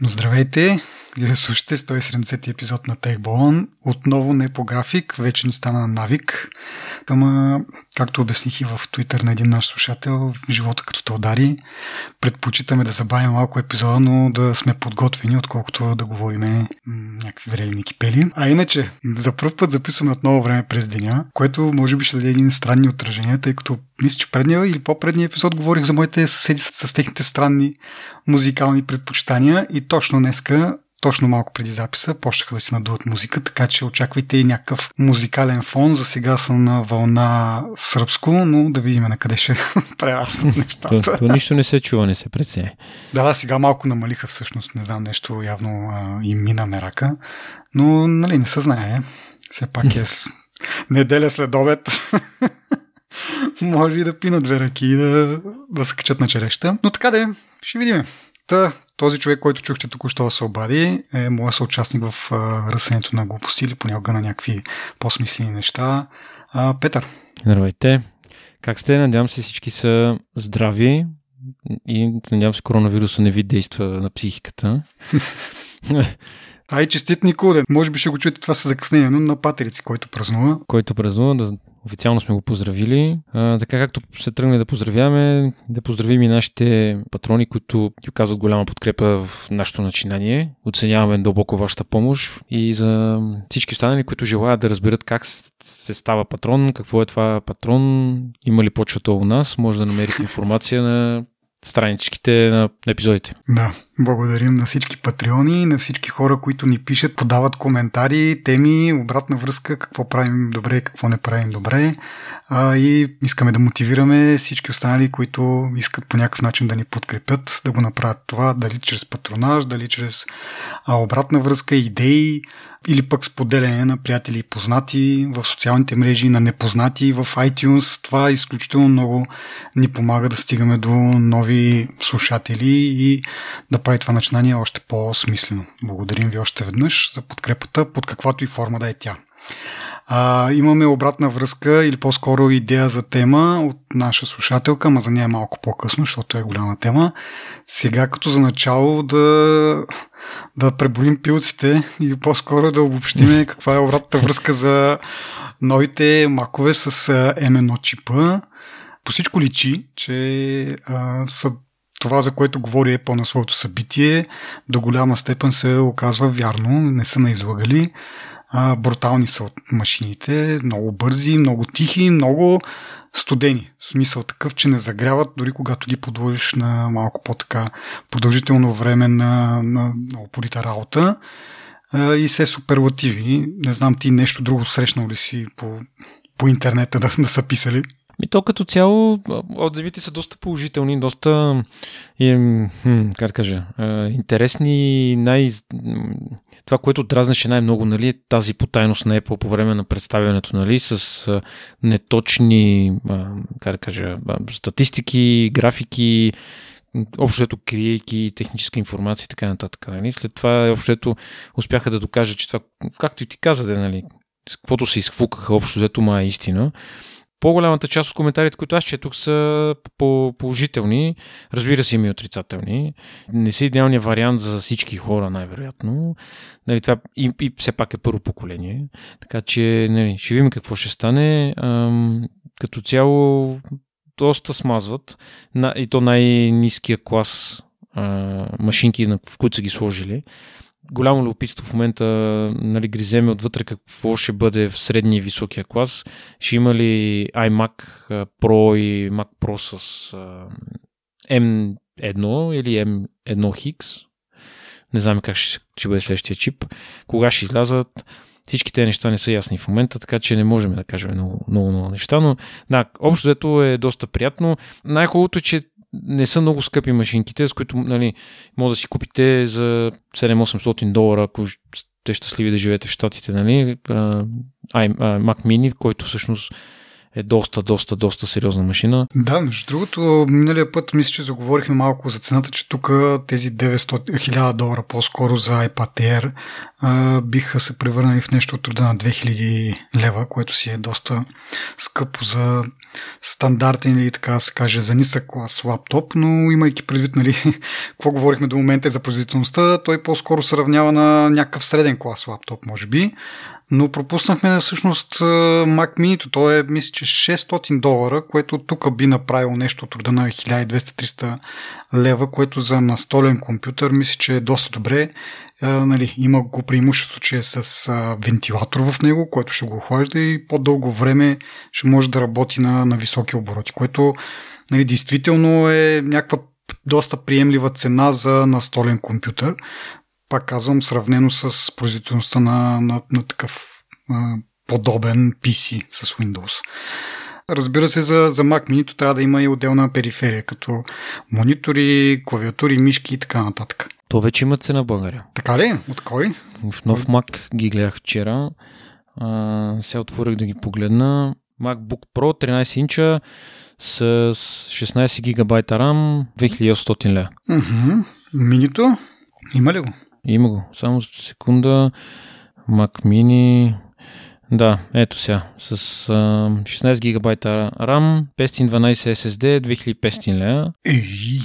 Здравейте! Вие слушате 170 епизод на Техболън. Отново не по график, вече ни стана навик. Ама, както обясних и в Твитър на един наш слушател, живота като те удари, предпочитаме да забавим малко епизода, но да сме подготвени, отколкото да говориме някакви врели кипели. А иначе, за първ път записваме отново време през деня, което може би ще даде един странни отражения, тъй като мисля, че предния или по-предния епизод говорих за моите съседи с техните странни музикални предпочитания и точно днеска точно малко преди записа почнаха да си надуват музика, така че очаквайте и някакъв музикален фон. За сега съм на вълна сръбско, но да видим на къде ще прераснат нещата. То, то нищо не се чува, не се преценя. Да, да, сега малко намалиха всъщност, не знам, нещо явно а, и мина мерака, но нали, не се знае. Все пак е неделя след обед. Може и да пинат две ръки и да, да се качат на череща. Но така да е, ще видим. Та, този човек, който чухте току-що да се обади, е моят съучастник в ръсенето на глупости или понякога на някакви по-смислени неща. А, Петър. Здравейте. Как сте? Надявам се всички са здрави и надявам се коронавируса не ви действа на психиката. Ай, честит Никоден. Може би ще го чуете това с закъснение, но на патерици, който празнува. Който празнува, да Официално сме го поздравили. А, така както се тръгне да поздравяваме, да поздравим и нашите патрони, които ти оказват голяма подкрепа в нашето начинание. Оценяваме дълбоко вашата помощ и за всички останали, които желаят да разберат как се става патрон, какво е това патрон, има ли почвата у нас, може да намерите информация на страничките на епизодите. Да, благодарим на всички патреони, на всички хора, които ни пишат, подават коментари, теми, обратна връзка, какво правим добре, какво не правим добре. А, и искаме да мотивираме всички останали, които искат по някакъв начин да ни подкрепят, да го направят това, дали чрез патронаж, дали чрез а, обратна връзка, идеи, или пък споделяне на приятели и познати в социалните мрежи, на непознати в iTunes. Това изключително много ни помага да стигаме до нови слушатели и да прави това начинание още по-смислено. Благодарим ви още веднъж за подкрепата, под каквато и форма да е тя. А, имаме обратна връзка или по-скоро идея за тема от наша слушателка, ама за нея е малко по-късно, защото е голяма тема. Сега като за начало да да преболим пилците и по-скоро да обобщиме каква е обратната връзка за новите макове с M1 чипа. По всичко личи, че а, са това, за което говори Apple на своето събитие, до голяма степен се оказва вярно, не са наизлагали. А, брутални са от машините, много бързи, много тихи, много студени. В смисъл такъв, че не загряват, дори когато ги подложиш на малко по-така продължително време на, на, на упорита работа. И се суперлативи. Не знам ти нещо друго срещнал ли си по, по интернета да, да са писали? И то като цяло отзивите са доста положителни, доста хм, как да кажа, интересни, най... Това, което дразнеше най-много, нали, е тази потайност на Apple по време на представянето, нали, с неточни, как да кажа, статистики, графики, общото криейки техническа информация и така нататък. Нали? След това общото успяха да докажат, че това, както и ти каза, нали, каквото се изхвукаха общо взето, ма е истина по-голямата част от коментарите, които аз четох, са положителни. Разбира се, има и отрицателни. Не са идеалният вариант за всички хора, най-вероятно. Нали, това и, и все пак е първо поколение. Така че нали, ще видим какво ще стане. Ам, като цяло доста смазват. И то най-низкия клас а, машинки, в които са ги сложили голямо любопитство в момента нали, гриземе отвътре какво ще бъде в средния и високия клас. Ще има ли iMac Pro и Mac Pro с M1 или M1X? Не знам как ще, ще бъде следващия чип. Кога ще излязат? Всички тези неща не са ясни в момента, така че не можем да кажем много, много, много неща, но да, общо взето е доста приятно. Най-хубавото е, че не са много скъпи машинките, с които нали, може да си купите за 7-800 долара, ако сте щастливи да живеете в Штатите, нали, Mac Mini, който всъщност е доста, доста, доста сериозна машина. Да, между другото, миналия път мисля, че заговорихме малко за цената, че тук тези 900, 1000 долара по-скоро за iPad Air а, биха се превърнали в нещо от труда на 2000 лева, което си е доста скъпо за стандартен или така да се каже за нисък клас лаптоп, но имайки предвид, нали, какво говорихме до момента за производителността, той по-скоро се равнява на някакъв среден клас лаптоп, може би. Но пропуснахме всъщност Mac Mini, то е, мисля, че 600 долара, което тук би направило нещо от рода на 1200-300 лева, което за настолен компютър мисля, че е доста добре. А, нали, има го преимущество, че е с а, вентилатор в него, който ще го охлажда и по-дълго време ще може да работи на, на високи обороти, което нали, действително е някаква доста приемлива цена за настолен компютър пак казвам, сравнено с производителността на, на, на такъв а, подобен PC с Windows. Разбира се, за, за Mac Mini трябва да има и отделна периферия, като монитори, клавиатури, мишки и така нататък. То вече има цена в България. Така ли? От кой? В нов Mac ги гледах вчера. А, сега отворих да ги погледна. MacBook Pro 13 инча с 16 гигабайта RAM, 2800 лева. Минито? Има ли го? Има го. Само секунда. Mac Mini. Да, ето сега. С а, 16 гигабайта RAM, 512 SSD, 2500 лева. Ей,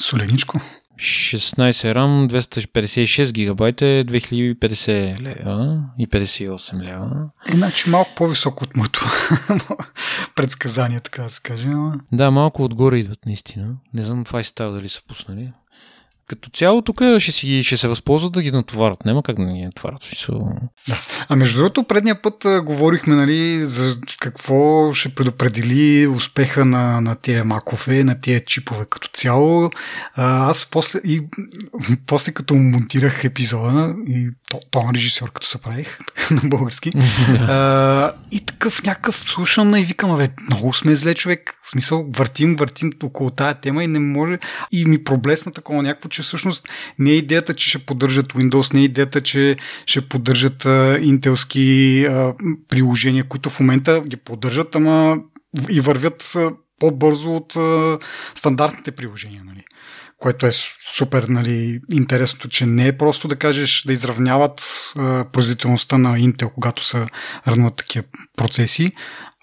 соленичко. 16 RAM, 256 гигабайта, 2050 лева и 58 лева. Иначе малко по-високо от моето предсказание, така да се каже. Да, малко отгоре идват наистина. Не знам това и става дали са пуснали като цяло тук ще, си, ще се възползват да ги натоварят. Няма как да ни натоварят. Да. А между другото, предния път а, говорихме нали, за какво ще предопредели успеха на, на тия макове, на тия чипове като цяло. А, аз после, и, после като монтирах епизода и то, то режисьор, като се правих на български, а, и такъв някакъв слушам и викам, бе, много сме зле човек. Смисъл, въртим, въртим около тая тема и не може. И ми проблесна такова някакво, че всъщност не е идеята, че ще поддържат Windows, не е идеята, че ще поддържат интелски приложения, които в момента ги поддържат, ама и вървят по-бързо от стандартните приложения. Нали? което е супер нали, интересното, че не е просто да кажеш да изравняват а, производителността на Intel, когато са равнат такива процеси,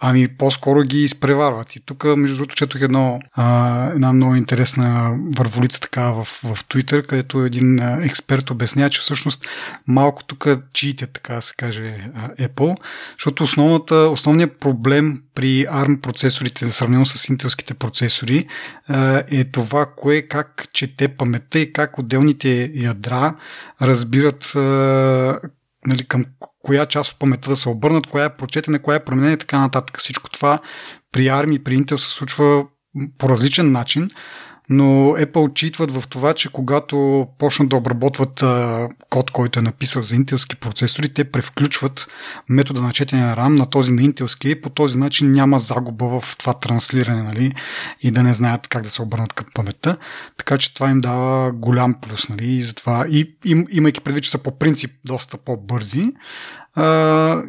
Ами по-скоро ги изпреварват. И тук, между другото, четох едно, а, една много интересна върволица така в, в Twitter, където един експерт обяснява, че всъщност малко тук чиите, така се каже, Apple, защото основната, основният проблем при ARM процесорите, сравнено с интелските процесори, е това, кое как чете паметта и как отделните ядра разбират нали, към коя част от паметта да се обърнат, коя е прочетена, коя е променена и така нататък. Всичко това при ARM и при Intel се случва по различен начин, но Apple отчитват в това, че когато почнат да обработват а, код, който е написал за интелски процесори, те превключват метода на четене на RAM на този на интелски и по този начин няма загуба в това транслиране нали, и да не знаят как да се обърнат към паметта. Така че това им дава голям плюс. Нали, и, затова, и им, имайки предвид, че са по принцип доста по-бързи,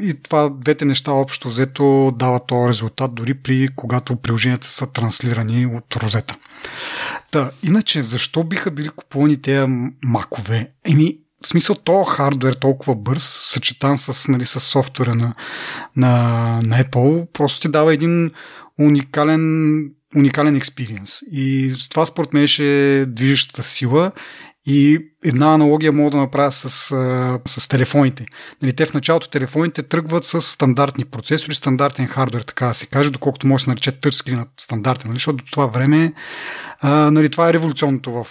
и това двете неща общо взето дават този резултат, дори при когато приложенията са транслирани от розета. Та, иначе, защо биха били купувани тези макове? Еми, в смисъл, то хардвер толкова бърз, съчетан с, нали, с софтуера на, на, на Apple, просто ти дава един уникален уникален експириенс. И това според мен ще движещата сила и една аналогия мога да направя с, с телефоните. Нали, те в началото телефоните тръгват с стандартни процесори, стандартен хардвер, така да се каже, доколкото може да се нарече тъчскрин стандартен, нали, защото до това време нали, това е революционното в,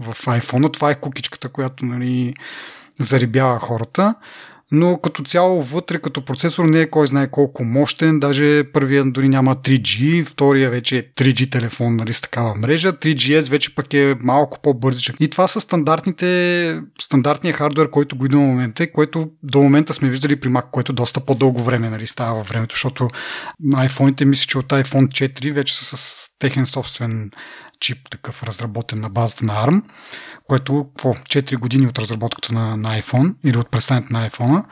в iPhone, това е кукичката, която нали, зарибява хората но като цяло вътре като процесор не е кой знае колко мощен, даже първия дори няма 3G, втория вече е 3G телефон нали, с такава мрежа, 3GS вече пък е малко по-бързичък. И това са стандартните, стандартния хардвер, който го има в момента, което до момента сме виждали при Mac, което доста по-дълго време нали, става във времето, защото iPhone-ите мисля, че от iPhone 4 вече са с техен собствен чип, такъв разработен на базата на ARM което какво, 4 години от разработката на, на iPhone или от представянето на iPhone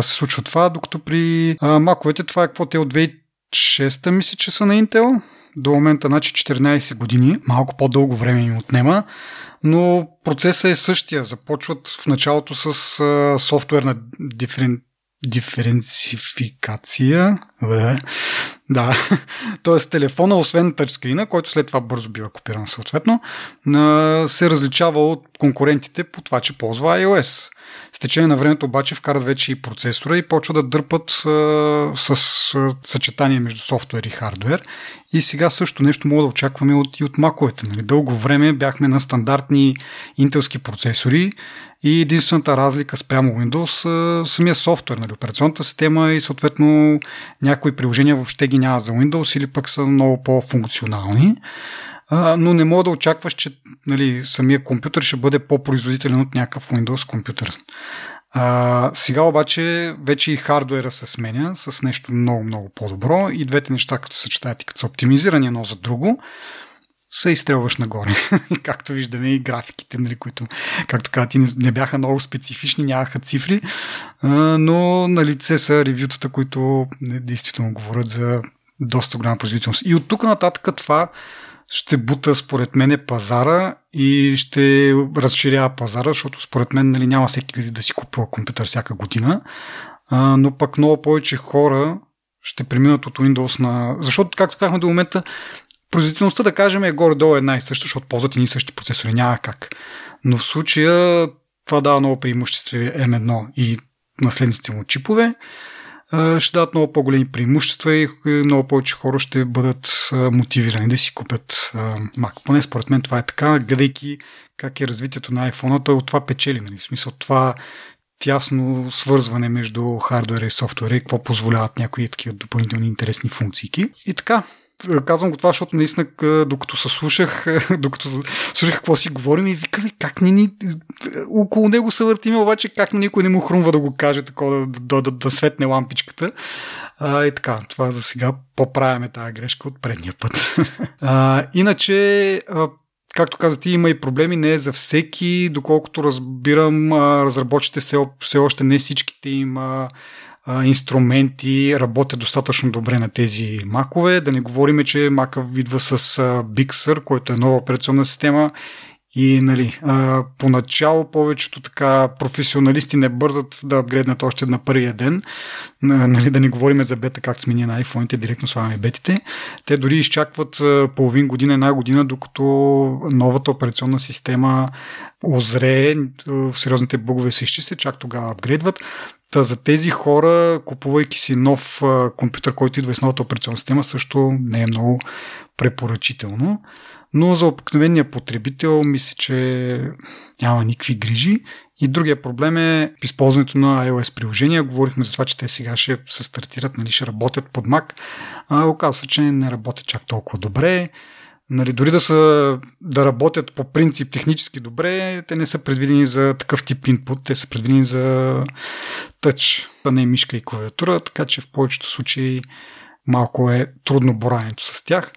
се случва това, докато при маковете това е какво те от 2006 мисля, че са на Intel. До момента, значи 14 години, малко по-дълго време им отнема, но процесът е същия. Започват в началото с а, софтуерна диферен... диференцификация, Да, т.е. телефона, освен тъчскрина, който след това бързо бива копиран съответно, се различава от конкурентите по това, че ползва iOS. С течение на времето обаче вкарат вече и процесора и почва да дърпат а, с а, съчетание между софтуер и хардуер. И сега също нещо мога да очакваме от, и от маковете. Нали? Дълго време бяхме на стандартни интелски процесори и единствената разлика спрямо Windows е самия софтуер, нали, операционната система и съответно някои приложения въобще ги няма за Windows или пък са много по-функционални. А, но не мога да очакваш, че нали, самия компютър ще бъде по-производителен от някакъв Windows компютър. А, сега обаче вече и хардуера се сменя с нещо много-много по-добро и двете неща, като се съчетаят и като са оптимизирани едно за друго, се изстрелваш нагоре. както виждаме и графиките, нали, които, както каза ти, не, бяха много специфични, нямаха цифри, а, но на лице са ревютата, които не, действително говорят за доста голяма производителност. И от тук нататък това ще бута според мен пазара и ще разширява пазара, защото според мен нали, няма всеки да си купува компютър всяка година, а, но пък много повече хора ще преминат от Windows на... Защото, както казахме до момента, производителността, да кажем, е горе-долу една и съща, защото ползват и ни същи процесори, няма как. Но в случая това дава много преимущества M1 и наследниците му чипове ще дадат много по-големи преимущества и много повече хора ще бъдат мотивирани да си купят Mac. Поне според мен това е така, гледайки как е развитието на iPhone, той от това печели. Нали? В смисъл това тясно свързване между хардуера и софтуера и какво позволяват някои такива допълнителни интересни функции. И така, казвам го това, защото наистина, докато се слушах, докато слушах какво си говорим и викаме как ни, ни около него се въртиме, обаче как никой не му хрумва да го каже, такова да, да, да, да светне лампичката. А, и така, това за сега поправяме тази грешка от предния път. а, иначе, както каза ти, има и проблеми, не е за всеки, доколкото разбирам, разработчите все, все още не всичките им инструменти работят достатъчно добре на тези макове. Да не говорим, че мака идва с а, Big Sur, който е нова операционна система и нали, а, поначало повечето така професионалисти не бързат да апгрейднат още на първия ден. Нали, да не говорим за бета, как сме ние на iPhone-ите, директно слагаме бетите. Те дори изчакват половин година, една година, докато новата операционна система озрее, сериозните бъгове се изчистят, чак тогава апгрейдват. Та за тези хора, купувайки си нов компютър, който идва с новата операционна система, също не е много препоръчително. Но за обикновения потребител мисля, че няма никакви грижи. И другия проблем е използването на iOS приложения. Говорихме за това, че те сега ще се стартират, нали, ще работят под Mac. А, оказва се, че не работят чак толкова добре. Нали, дори да, са, да работят по принцип технически добре, те не са предвидени за такъв тип input, те са предвидени за тъч, а не мишка и клавиатура, така че в повечето случаи малко е трудно бораването с тях.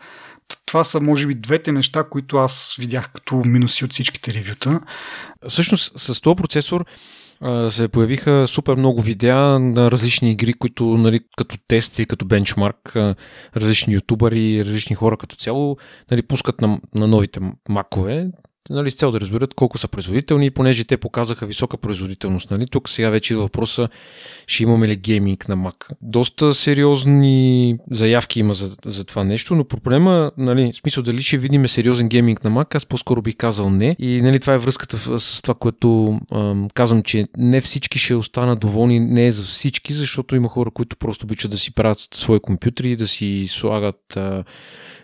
Това са, може би, двете неща, които аз видях като минуси от всичките ревюта. Всъщност, с този процесор се появиха супер много видеа на различни игри, които нали, като тест и като бенчмарк различни ютубъри, различни хора като цяло нали, пускат на, на новите макове нали, с цел да разберат колко са производителни, понеже те показаха висока производителност. Нали. Тук сега вече идва въпроса, ще имаме ли гейминг на Mac. Доста сериозни заявки има за, за това нещо, но проблема, нали, в смисъл дали ще видим сериозен гейминг на Mac, аз по-скоро бих казал не. И нали, това е връзката с това, което ам, казвам, че не всички ще останат доволни, не е за всички, защото има хора, които просто обичат да си правят свои компютри, да си слагат а,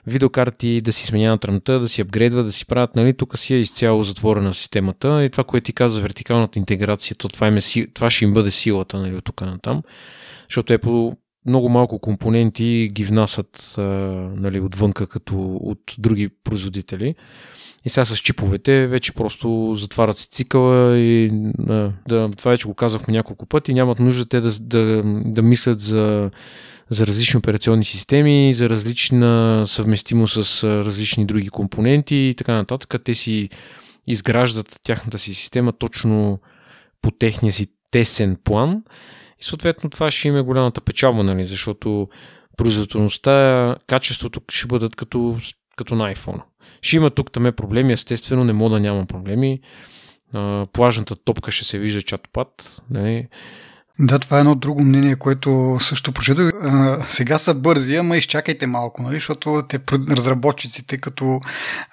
видеокарти, да си сменяват рамта, да си апгрейдват, да си правят, нали, тук си е изцяло затворена системата и това, което ти каза за вертикалната интеграция, то това, е, това ще им бъде силата, нали, от тук на там, защото е по много малко компоненти ги внасят нали, отвънка като от други производители. И сега с чиповете вече просто затварят си цикъла и да, това вече го казахме няколко пъти. Нямат нужда те да, да, да мислят за за различни операционни системи, за различна съвместимост с различни други компоненти и така нататък. Те си изграждат тяхната си система точно по техния си тесен план и съответно това ще има голямата печалба, нали, защото производителността, качеството ще бъдат като, като на iPhone. Ще има тук там проблеми, естествено, не мога да няма проблеми. плажната топка ще се вижда чатопад. Нали? Да, това е едно друго мнение, което също прочетох. Сега са бързи, ама изчакайте малко, нали? защото те разработчиците, като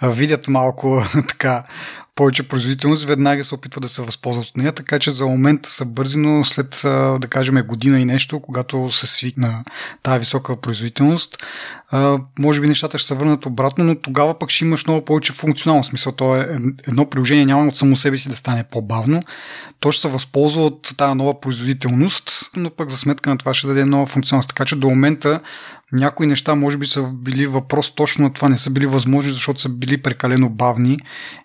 видят малко така повече производителност, веднага се опитва да се възползват от нея, така че за момента са бързи, но след, да кажем, година и нещо, когато се свикна тази висока производителност, може би нещата ще се върнат обратно, но тогава пък ще имаш много повече функционално смисъл. То е едно приложение няма от само себе си да стане по-бавно. То ще се възползва от тази нова производителност, но пък за сметка на това ще даде нова функционалност. Така че до момента някои неща може би са били въпрос точно на това, не са били възможни, защото са били прекалено бавни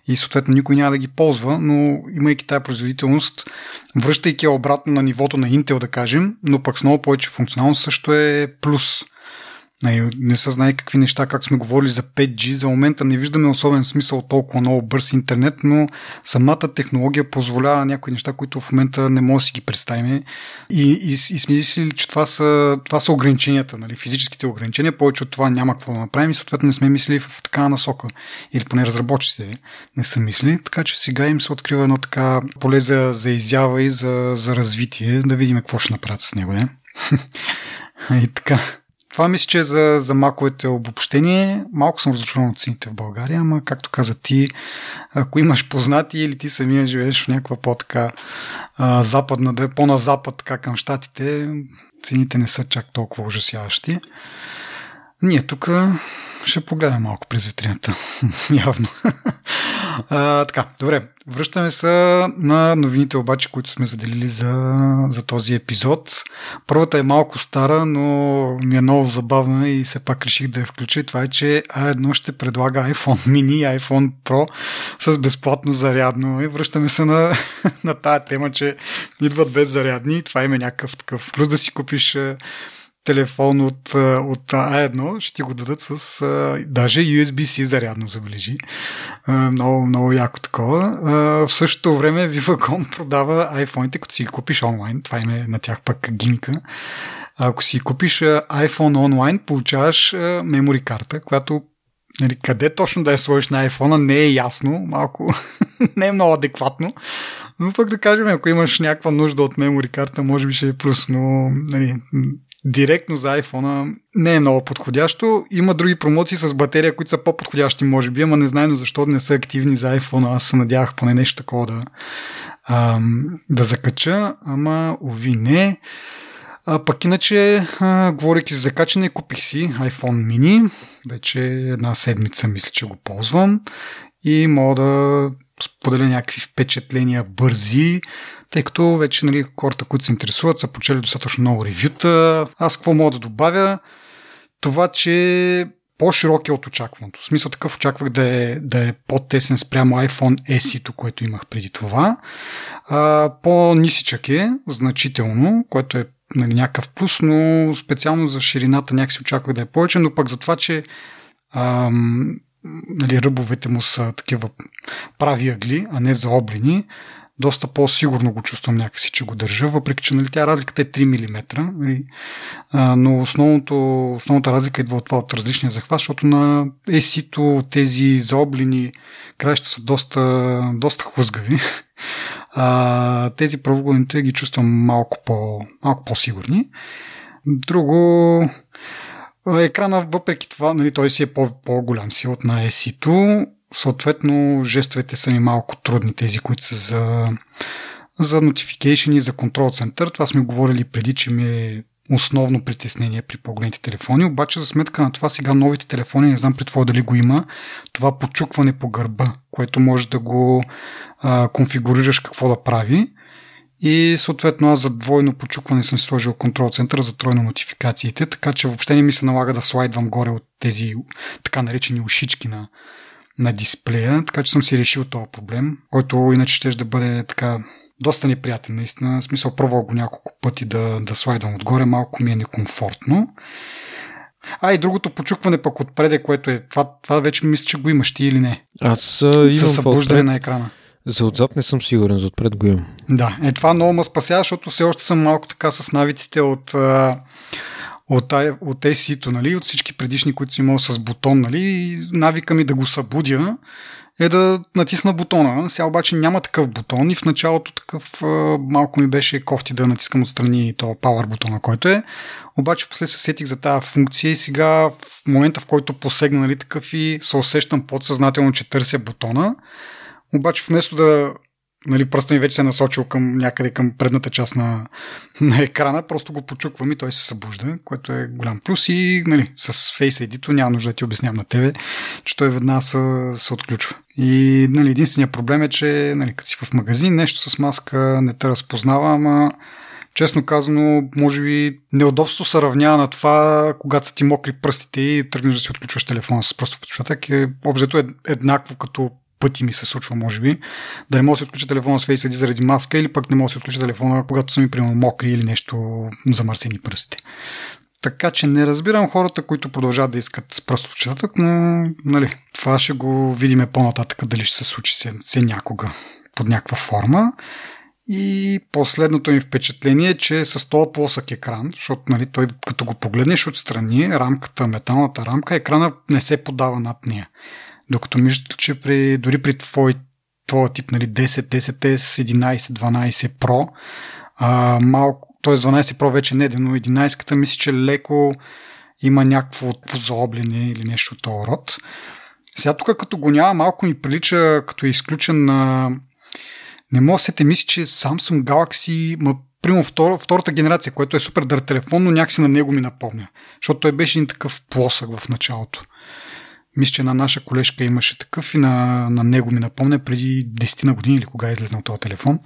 и съответно никой няма да ги ползва, но имайки тази производителност, връщайки обратно на нивото на Intel, да кажем, но пък с много повече функционалност също е плюс. Не, не се знае какви неща, как сме говорили за 5G. За момента не виждаме особен смисъл толкова много бърз интернет, но самата технология позволява някои неща, които в момента не може да си ги представим. И, и, и сме мислили, че това са, това са ограниченията, нали? физическите ограничения. Повече от това няма какво да направим и съответно не сме мислили в такава насока. Или поне разработчиците не са мислили. Така че сега им се открива едно така поле за, за изява и за, за развитие. Да видим какво ще направят с него. Не? и така. Това мисля, че е за, за маковете обобщение. Малко съм разочарован от цените в България, ама както каза ти, ако имаш познати или ти самия живееш в някаква по-така а, западна, да е по-на запад, така към щатите, цените не са чак толкова ужасяващи. Ние тук ще погледам малко през витрината. Явно. А, така, добре. Връщаме се на новините обаче, които сме заделили за, за този епизод. Първата е малко стара, но ми е много забавна и все пак реших да я включа. Това е, че A1 ще предлага iPhone mini и iPhone Pro с безплатно зарядно. И връщаме се на, на тая тема, че идват без зарядни. Това има някакъв такъв. Плюс да си купиш телефон от, от A1, ще ти го дадат с даже USB-C зарядно, забележи. Много, много яко такова. В същото време Vivacom продава iPhone-ите, като си ги купиш онлайн. Това им е на тях пък гимика. Ако си купиш iPhone онлайн, получаваш мемори карта, която нали, къде точно да я сложиш на iPhone, не е ясно, малко не е много адекватно. Но пък да кажем, ако имаш някаква нужда от мемори карта, може би ще е плюс, но нали, директно за iPhone не е много подходящо. Има други промоции с батерия, които са по-подходящи, може би, ама не знайно защо не са активни за iPhone. Аз се надявах поне нещо такова да, ам, да закача, ама уви не. А, пък иначе, а, говоряки за закачане, купих си iPhone mini. Вече една седмица мисля, че го ползвам. И мога да споделя някакви впечатления бързи тъй като вече нали, хората, които се интересуват, са почели достатъчно много ревюта. Аз какво мога да добавя? Това, че по-широк е от очакваното. В смисъл такъв очаквах да е, да е по-тесен спрямо iPhone SE, което имах преди това. А, по-нисичък е, значително, което е нали, някакъв плюс, но специално за ширината някакси очаквах да е повече, но пък за това, че ам, нали, ръбовете му са такива прави ъгли, а не заоблени, доста по-сигурно го чувствам някакси, че го държа, въпреки че нали, тя разликата е 3 мм. Нали, а, но основното, основната разлика идва от това от различния захват, защото на есито тези заоблени краища са доста, доста хлъзгави. А, тези правоъгълните ги чувствам малко, по, малко по-сигурни. Друго, екрана, въпреки това, нали, той си е по- по-голям си от на есито, Съответно, жестовете са ми малко трудни, тези, които са за, за notification и за control център. Това сме говорили преди, че ми е основно притеснение при по-големите телефони. Обаче за сметка на това сега новите телефони, не знам при това дали го има, това почукване по гърба, което може да го а, конфигурираш какво да прави. И съответно аз за двойно почукване съм сложил контрол център, за тройно нотификациите, така че въобще не ми се налага да слайдвам горе от тези така наречени ушички на, на дисплея, така че съм си решил този проблем, който иначе ще да бъде така доста неприятен, наистина. В смисъл, пробвал го няколко пъти да, да слайдам отгоре, малко ми е некомфортно. А и другото почукване пък отпреде, което е това, това вече мисля, че го имаш ти или не. Аз а, имам С събуждане на екрана. За отзад не съм сигурен, за отпред го имам. Да, е това много ме спася, защото все още съм малко така с навиците от от, от AC-то, нали, от всички предишни, които си имал с бутон, нали, навика ми да го събудя е да натисна бутона. Сега обаче няма такъв бутон и в началото такъв малко ми беше кофти да натискам отстрани то Power бутона, който е. Обаче после се сетих за тази функция и сега в момента в който посегна нали, такъв и се усещам подсъзнателно, че търся бутона. Обаче вместо да нали, пръста ми вече се е насочил към някъде към предната част на, на екрана, просто го почуквам и той се събужда, което е голям плюс и нали, с Face ID-то няма нужда да ти обяснявам на тебе, че той веднага се, се отключва. И нали, единственият проблем е, че нали, като си в магазин, нещо с маска не те разпознава, ама честно казано, може би неудобство се равнява на това, когато са ти мокри пръстите и тръгнеш да си отключваш телефона с пръстов отпечатък. Е, обзето е еднакво като пъти ми се случва, може би, да не мога да си отключа телефона с Face ID заради маска или пък не мога да си отключа телефона, когато са ми, примерно, мокри или нещо замърсени пръстите. Така че не разбирам хората, които продължават да искат с пръст отпечатък, но нали, това ще го видим по-нататък дали ще се случи се, се някога под някаква форма. И последното ми впечатление е, че с този плосък екран, защото нали, той като го погледнеш отстрани, рамката, металната рамка, екрана не се подава над нея. Докато мисля, че при, дори при твой, твоя тип нали, 10, 10S, 11, 12 Pro, а, малко, т.е. 12 Pro вече не, но 11-ката мисля, че леко има някакво заоблене или нещо от този род. Сега тук като го няма, малко ми прилича като е изключен на... Не мога да се те мисли, че Samsung Galaxy, ма, примерно втор, втората генерация, което е супер дър телефон, но някакси на него ми напомня. Защото той беше един такъв плосък в началото. Мисля, че една наша колежка имаше такъв и на, на него ми напомня преди 10 на години или кога е излезнал този телефон.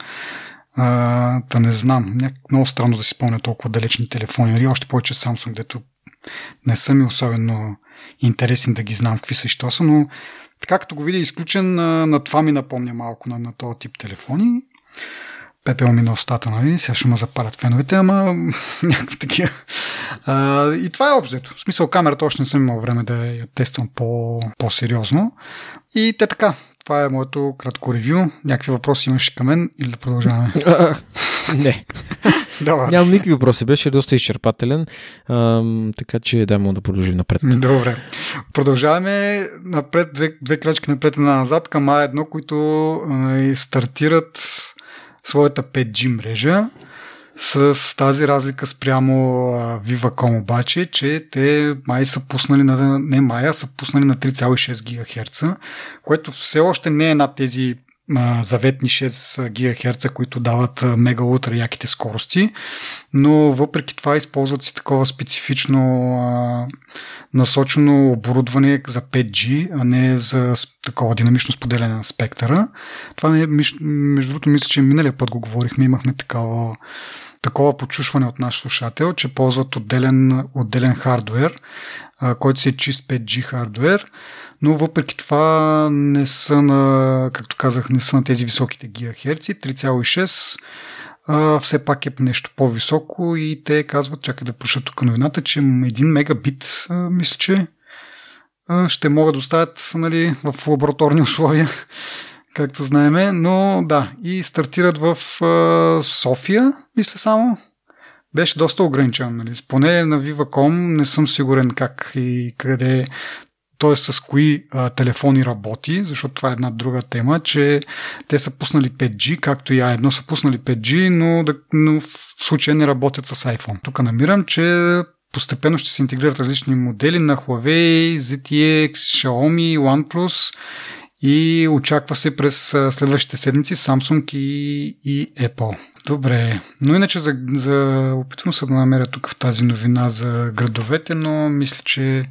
А, да не знам. Няк... Много странно да си спомня толкова далечни телефони. Нали? Още повече Samsung, дето не са ми особено интересен да ги знам какви са и що са, но така като го видя изключен, на, на това ми напомня малко на, на този тип телефони пепел ми на устата, нали? Сега ще ме запалят феновете, ама някакви такива. А, и това е обзето. В смисъл камерата още не съм имал време да я тествам по, по-сериозно. И те така. Това е моето кратко ревю. Някакви въпроси имаш към мен или да продължаваме? не. Добре. Нямам никакви въпроси. Беше доста изчерпателен. Ам, така че дай му да продължим напред. Добре. Продължаваме напред, две, две крачки напред и назад към А1, които а, стартират своята 5G мрежа с тази разлика спрямо Viva.com обаче, че те май са пуснали на, не май, а са пуснали на 3,6 ГГц, което все още не е над тези заветни 6 ГГц, които дават мега утра яките скорости, но въпреки това използват си такова специфично насочено оборудване за 5G, а не за такова динамично споделяне на спектъра. Това не е, между другото, мисля, че миналия път го говорихме, имахме такова, такова почушване от наш слушател, че ползват отделен, отделен хардвер, който си е чист 5G хардвер, но въпреки това не са на, както казах, не са на тези високите гигахерци, 3,6 а, все пак е нещо по-високо и те казват, чакай да пуша тук новината, че 1 мегабит, а, мисля, че а, ще могат да оставят нали, в лабораторни условия, както знаеме, но да, и стартират в а, София, мисля само. Беше доста ограничен. Нали. Поне на Viva.com не съм сигурен как и къде т.е. с кои а, телефони работи, защото това е една друга тема, че те са пуснали 5G, както и А1 са пуснали 5G, но, да, но в случая не работят с iPhone. Тук намирам, че постепенно ще се интегрират различни модели на Huawei, ZTX, Xiaomi, OnePlus и очаква се през следващите седмици Samsung и, и Apple. Добре, но иначе за, за опитвам се да намеря тук в тази новина за градовете, но мисля, че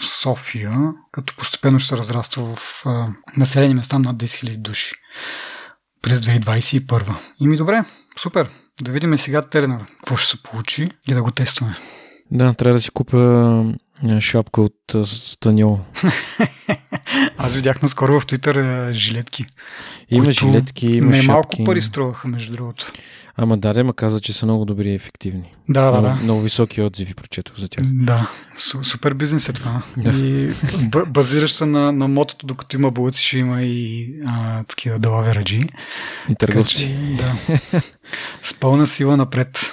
в София, като постепенно ще се разраства в а, населени места над 10 000 души през 2021. И ми добре, супер. Да видим сега Теленор, какво ще се получи и да го тестваме. Да, трябва да си купя шапка от Станиол. Аз видях наскоро в Твитър жилетки. Има жилетки, има не шапки. малко пари струваха, между другото. Ама да, ма каза, че са много добри и ефективни. Да, да, да. Много високи отзиви прочетох за тях. Да, супер бизнес е това. Да. И базираш се на, на мотото, докато има булци, ще има и а, такива делави раджи. И търговци. да. С пълна сила напред.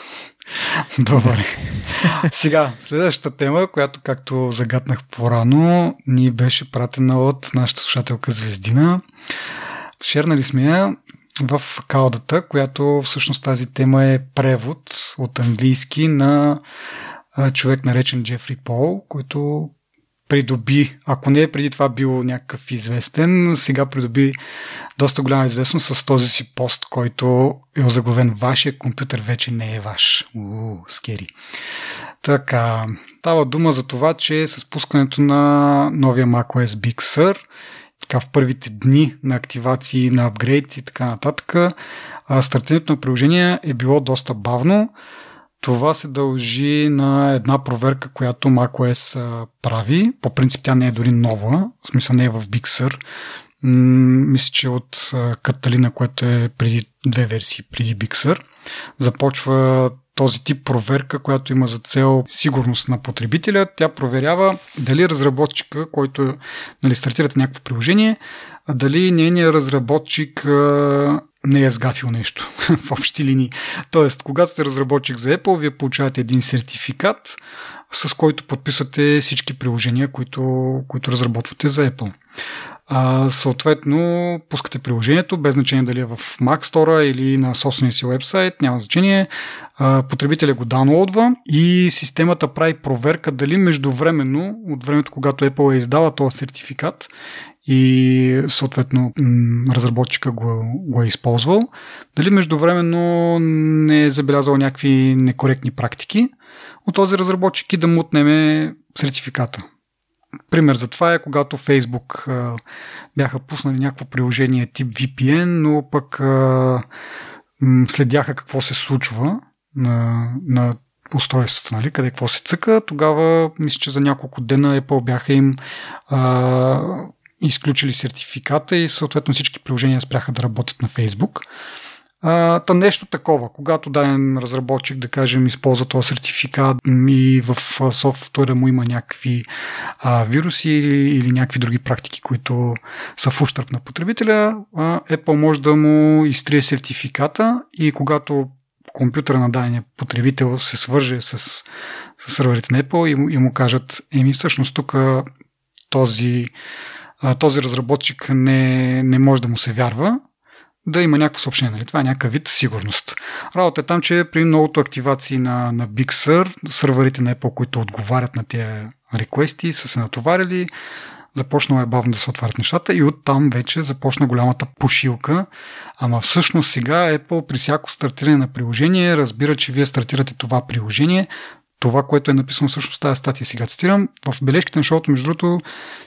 Добре. Сега, следващата тема, която, както загаднах по-рано, ни беше пратена от нашата слушателка Звездина. Шернали сме я в каудата, която всъщност тази тема е превод от английски на човек наречен Джефри Пол, който придоби, ако не е преди това бил някакъв известен, сега придоби доста голяма известност с този си пост, който е озаглавен Вашия компютър вече не е ваш. Уу, скери. Така, става дума за това, че с пускането на новия macOS Big Sur, така в първите дни на активации, на апгрейд и така нататък, стартирането на приложение е било доста бавно. Това се дължи на една проверка, която macOS прави. По принцип тя не е дори нова, в смисъл не е в Big Sur. Мисля, че от Каталина, което е преди две версии преди Big Sur. Започва този тип проверка, която има за цел сигурност на потребителя. Тя проверява дали разработчика, който нали, стартирате някакво приложение, дали нейният разработчик не е сгафил нещо в общи линии. Тоест, когато сте разработчик за Apple, вие получавате един сертификат, с който подписвате всички приложения, които, които разработвате за Apple. А, съответно, пускате приложението, без значение дали е в Mac Store или на собствения си вебсайт, няма значение. А, потребителя го даунлоудва и системата прави проверка дали междувременно, от времето когато Apple е издава този сертификат и съответно разработчика го, го е използвал, дали междувременно не е забелязал някакви некоректни практики от този разработчик и да му отнеме сертификата. Пример за това е когато Facebook бяха пуснали някакво приложение тип VPN, но пък следяха какво се случва на, на устройството, нали, къде какво се цъка. Тогава, мисля, че за няколко дена Apple бяха им а, изключили сертификата и съответно всички приложения спряха да работят на Facebook. А, та нещо такова, когато даден разработчик, да кажем, използва този сертификат и в софтуера му има някакви а, вируси или, или някакви други практики, които са в ущърп на потребителя, а, Apple може да му изтрие сертификата и когато компютъра на дадения потребител се свърже с, с сървърите на Apple и, и му кажат, еми всъщност тук този, този разработчик не, не може да му се вярва, да има някакво съобщение. Нали? Това е някакъв вид сигурност. Работа е там, че при многото активации на, на Big Sur, сървърите на Apple, които отговарят на тези реквести, са се натоварили, започнало е бавно да се отварят нещата и оттам вече започна голямата пошилка. Ама всъщност сега Apple при всяко стартиране на приложение разбира, че вие стартирате това приложение, това, което е написано всъщност тази статия, сега цитирам. В бележките на шоуто, между другото,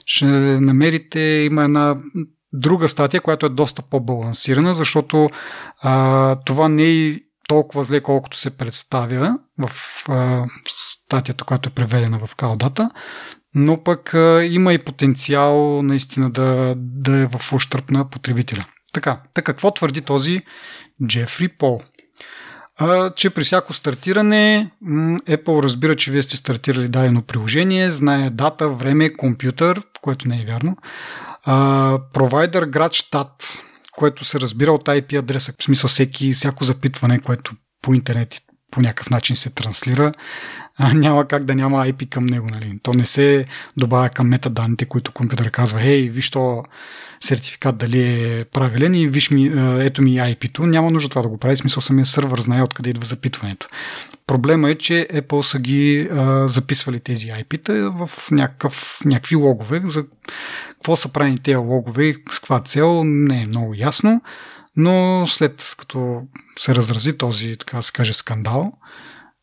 ще намерите, има една друга статия, която е доста по-балансирана, защото а, това не е толкова зле, колкото се представя в а, статията, която е преведена в Калдата, но пък а, има и потенциал наистина да, да е в ущърп на потребителя. Така, така какво твърди този Джефри Пол? А, че при всяко стартиране Apple разбира, че вие сте стартирали дадено приложение, знае дата, време, компютър, което не е вярно, провайдер град щат, което се разбира от IP адреса. В смисъл всеки, всяко запитване, което по интернет по някакъв начин се транслира, а, няма как да няма IP към него. Нали? То не се добавя към метаданните, които компютър казва, ей, виж то сертификат дали е правилен и виж ми, ето ми IP-то. Няма нужда това да го прави, смисъл самия сървър знае откъде идва запитването. Проблема е, че Apple са ги а, записвали тези IP-та в някакъв, някакви логове. За какво са правени тези логове и с каква цел не е много ясно, но след като се разрази този, така се каже, скандал,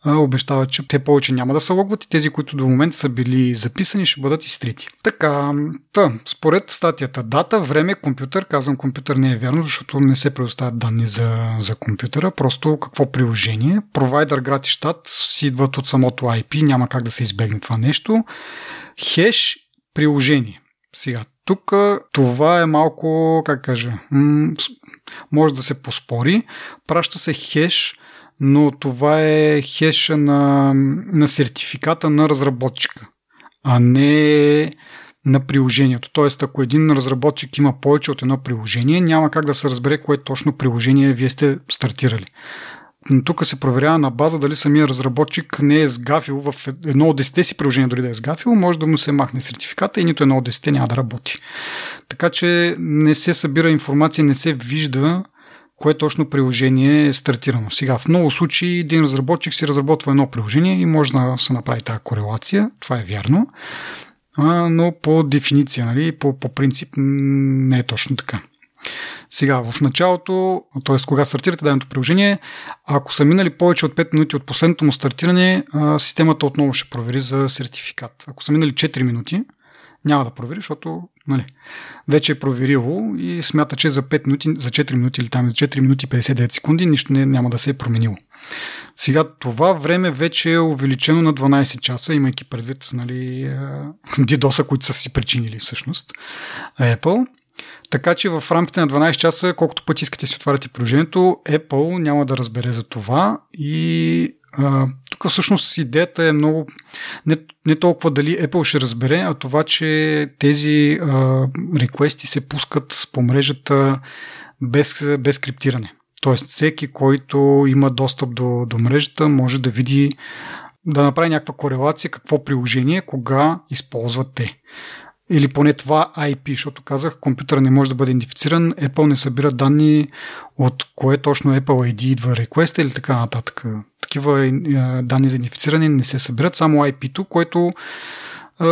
обещават, че те повече няма да се логват и тези, които до момента са били записани, ще бъдат изтрити. Така, та, според статията дата, време, компютър, казвам компютър не е вярно, защото не се предоставят данни за, за компютъра, просто какво приложение. Провайдер град и щат си идват от самото IP, няма как да се избегне това нещо. Хеш приложение. Сега, тук това е малко, как кажа, м- може да се поспори. Праща се хеш но това е хеша на, на сертификата на разработчика, а не на приложението. Тоест, ако един разработчик има повече от едно приложение, няма как да се разбере кое точно приложение вие сте стартирали. тук се проверява на база дали самия разработчик не е сгафил в едно от 10 си приложения, дори да е сгафил, може да му се махне сертификата и нито едно от 10 няма да работи. Така че не се събира информация, не се вижда кое точно приложение е стартирано. Сега, в много случаи един разработчик си разработва едно приложение и може да се направи тази корелация. Това е вярно. Но по дефиниция, нали, по, по принцип не е точно така. Сега, в началото, т.е. кога стартирате даденото приложение, ако са минали повече от 5 минути от последното му стартиране, системата отново ще провери за сертификат. Ако са минали 4 минути, няма да провери, защото нали, вече е проверило и смята, че за 5 минути, за 4 минути или там за 4 минути 59 секунди нищо не, няма да се е променило. Сега това време вече е увеличено на 12 часа, имайки предвид нали, дидоса, които са си причинили всъщност Apple. Така че в рамките на 12 часа, колкото пъти искате си отваряте приложението, Apple няма да разбере за това и тук всъщност идеята е много не, не толкова дали Apple ще разбере, а това, че тези а, реквести се пускат по мрежата без, без криптиране. Тоест всеки, който има достъп до, до мрежата, може да види да направи някаква корелация какво приложение, кога използват те. Или поне това IP, защото казах, компютър не може да бъде идентифициран, Apple не събира данни от кое точно Apple ID идва request или така нататък. Такива е, данни за идентифициране не се събират, само IP-то, което е,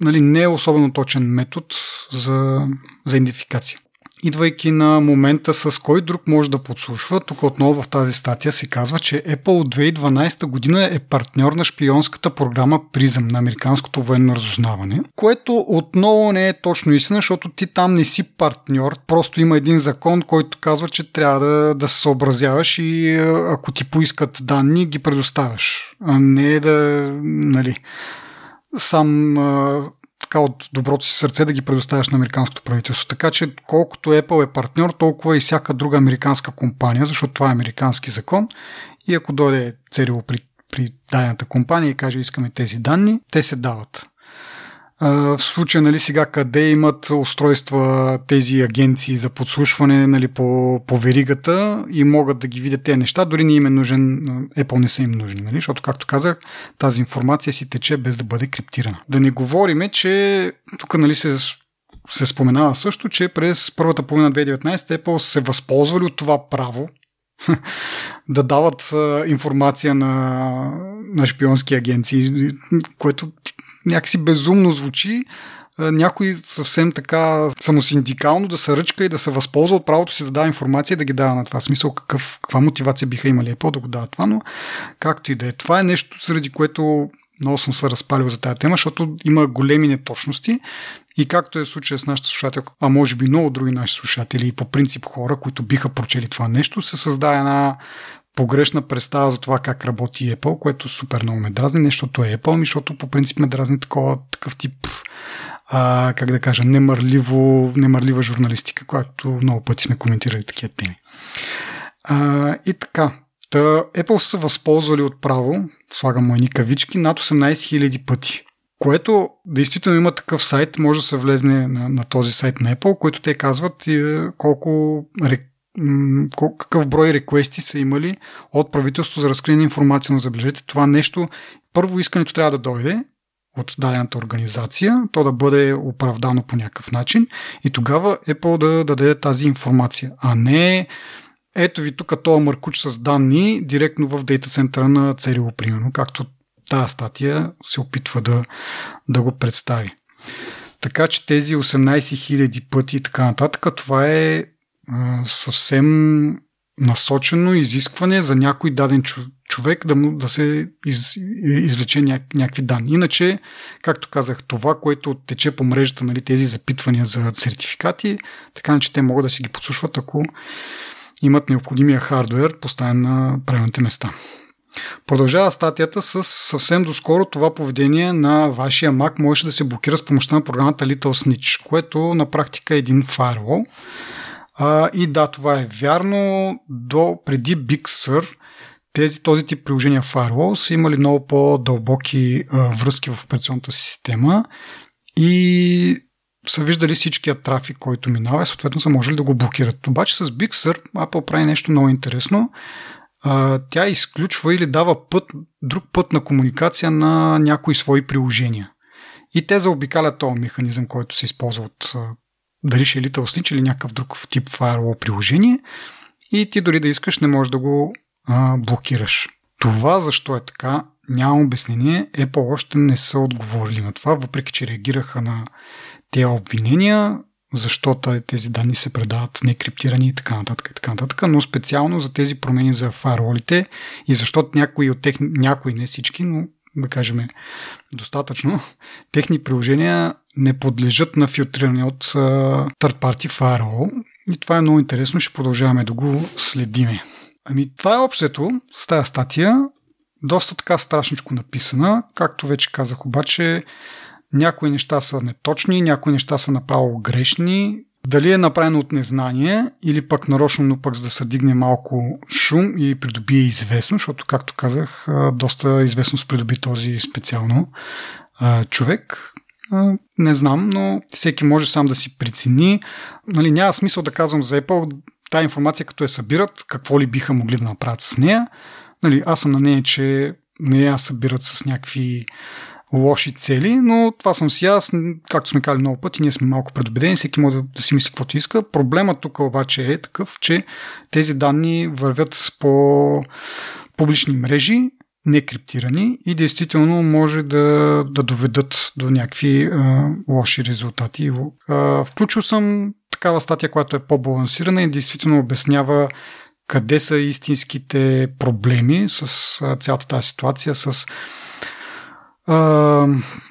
нали, не е особено точен метод за, за идентификация идвайки на момента с кой друг може да подслушва, тук отново в тази статия се казва, че Apple от 2012 година е партньор на шпионската програма Призъм на Американското военно разузнаване, което отново не е точно истина, защото ти там не си партньор, просто има един закон, който казва, че трябва да, да се съобразяваш и ако ти поискат данни, ги предоставяш, а не да, нали, сам така от доброто си сърце да ги предоставяш на американското правителство. Така че колкото Apple е партньор, толкова и всяка друга американска компания, защото това е американски закон. И ако дойде ЦРУ при, при дадената компания и каже искаме тези данни, те се дават. В случая, нали, сега къде имат устройства тези агенции за подслушване нали, по, по веригата и могат да ги видят тези неща, дори не им е нужен, Apple не са им нужни, нали, защото, както казах, тази информация си тече без да бъде криптирана. Да не говориме, че тук нали, се се споменава също, че през първата половина 2019 Apple се възползвали от това право да дават информация на, на шпионски агенции, което някакси безумно звучи, някой съвсем така самосиндикално да се ръчка и да се възползва от правото си да дава информация и да ги дава на това. Смисъл какъв, каква мотивация биха имали Apple да го дава това, но както и да е. Това е нещо, заради което много съм се разпалил за тази тема, защото има големи неточности и както е случая с нашите слушатели, а може би много други наши слушатели и по принцип хора, които биха прочели това нещо, се създава една погрешна представа за това как работи Apple, което супер много ме дразни, не защото е Apple, ми защото по принцип ме дразни такова, такъв тип а, как да кажа, немърливо, немърлива журналистика, която много пъти сме коментирали такива теми. А, и така, та, Apple са възползвали от право, слагам му едни кавички, над 18 000 пъти. Което действително има такъв сайт, може да се влезне на, на този сайт на Apple, който те казват е, колко какъв брой реквести са имали от правителство за разкриване информация, но забележете това нещо. Първо искането трябва да дойде от дадената организация, то да бъде оправдано по някакъв начин и тогава Apple да даде тази информация, а не ето ви тук този мъркуч с данни директно в дейта центъра на ЦРУ, примерно, както тази статия се опитва да, да го представи. Така че тези 18 000 пъти и така нататък, това е съвсем насочено изискване за някой даден човек да, му, да се из, извлече ня, някакви данни. Иначе, както казах, това, което тече по мрежата, нали, тези запитвания за сертификати, така че те могат да си ги подслушват, ако имат необходимия хардвер поставен на правилните места. Продължава статията с съвсем доскоро това поведение на вашия Mac можеше да се блокира с помощта на програмата Little Snitch, което на практика е един фаервол. А, и да, това е вярно. До преди Big Sur тези, този тип приложения Firewall са имали много по-дълбоки а, връзки в операционната система и са виждали всичкия трафик, който минава и съответно са можели да го блокират. Обаче с Big Sur Apple прави нещо много интересно. а, тя изключва или дава път, друг път на комуникация на някои свои приложения. И те заобикалят този механизъм, който се използва от дали ще е Little Snitch или някакъв друг тип firewall приложение и ти дори да искаш не можеш да го а, блокираш. Това защо е така, няма обяснение. Apple още не са отговорили на това, въпреки че реагираха на тези обвинения, защото тези данни се предават некриптирани и така нататък и така нататък, но специално за тези промени за фаеролите и защото някои от тех, някои не всички, но да кажем достатъчно, техни приложения не подлежат на филтриране от third party firewall и това е много интересно, ще продължаваме да го следиме. Ами това е общото с тази статия, доста така страшничко написана, както вече казах обаче, някои неща са неточни, някои неща са направо грешни. Дали е направено от незнание или пък нарочно, но пък за да се дигне малко шум и придобие известно, защото, както казах, доста известност придоби този специално човек. Не знам, но всеки може сам да си прецени. Нали, няма смисъл да казвам за Apple тази информация, като я събират, какво ли биха могли да направят с нея. Нали, аз съм на нея, че не я събират с някакви лоши цели, но това съм си аз, както сме казали много пъти, ние сме малко предубедени, всеки може да, да си мисли каквото иска. Проблемът тук обаче е такъв, че тези данни вървят по публични мрежи, не криптирани и действително може да, да доведат до някакви а, лоши резултати. А, включил съм такава статия, която е по-балансирана и действително обяснява къде са истинските проблеми с цялата тази ситуация, с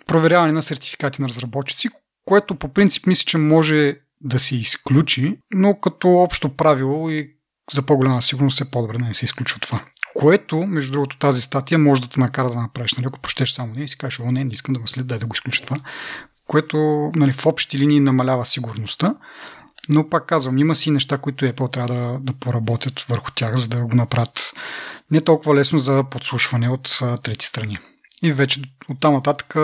проверяване на сертификати на разработчици, което по принцип мисля, че може да се изключи, но като общо правило и за по-голяма сигурност е по-добре да не се изключва това. Което, между другото, тази статия може да те накара да направиш, нали, ако прощеш само не и си кажеш, о, не, не искам да след, дай да го изключа това, което нали, в общи линии намалява сигурността, но пак казвам, има си неща, които Apple трябва да, да поработят върху тях, за да го направят не толкова лесно за подслушване от а, трети страни. И вече от там нататък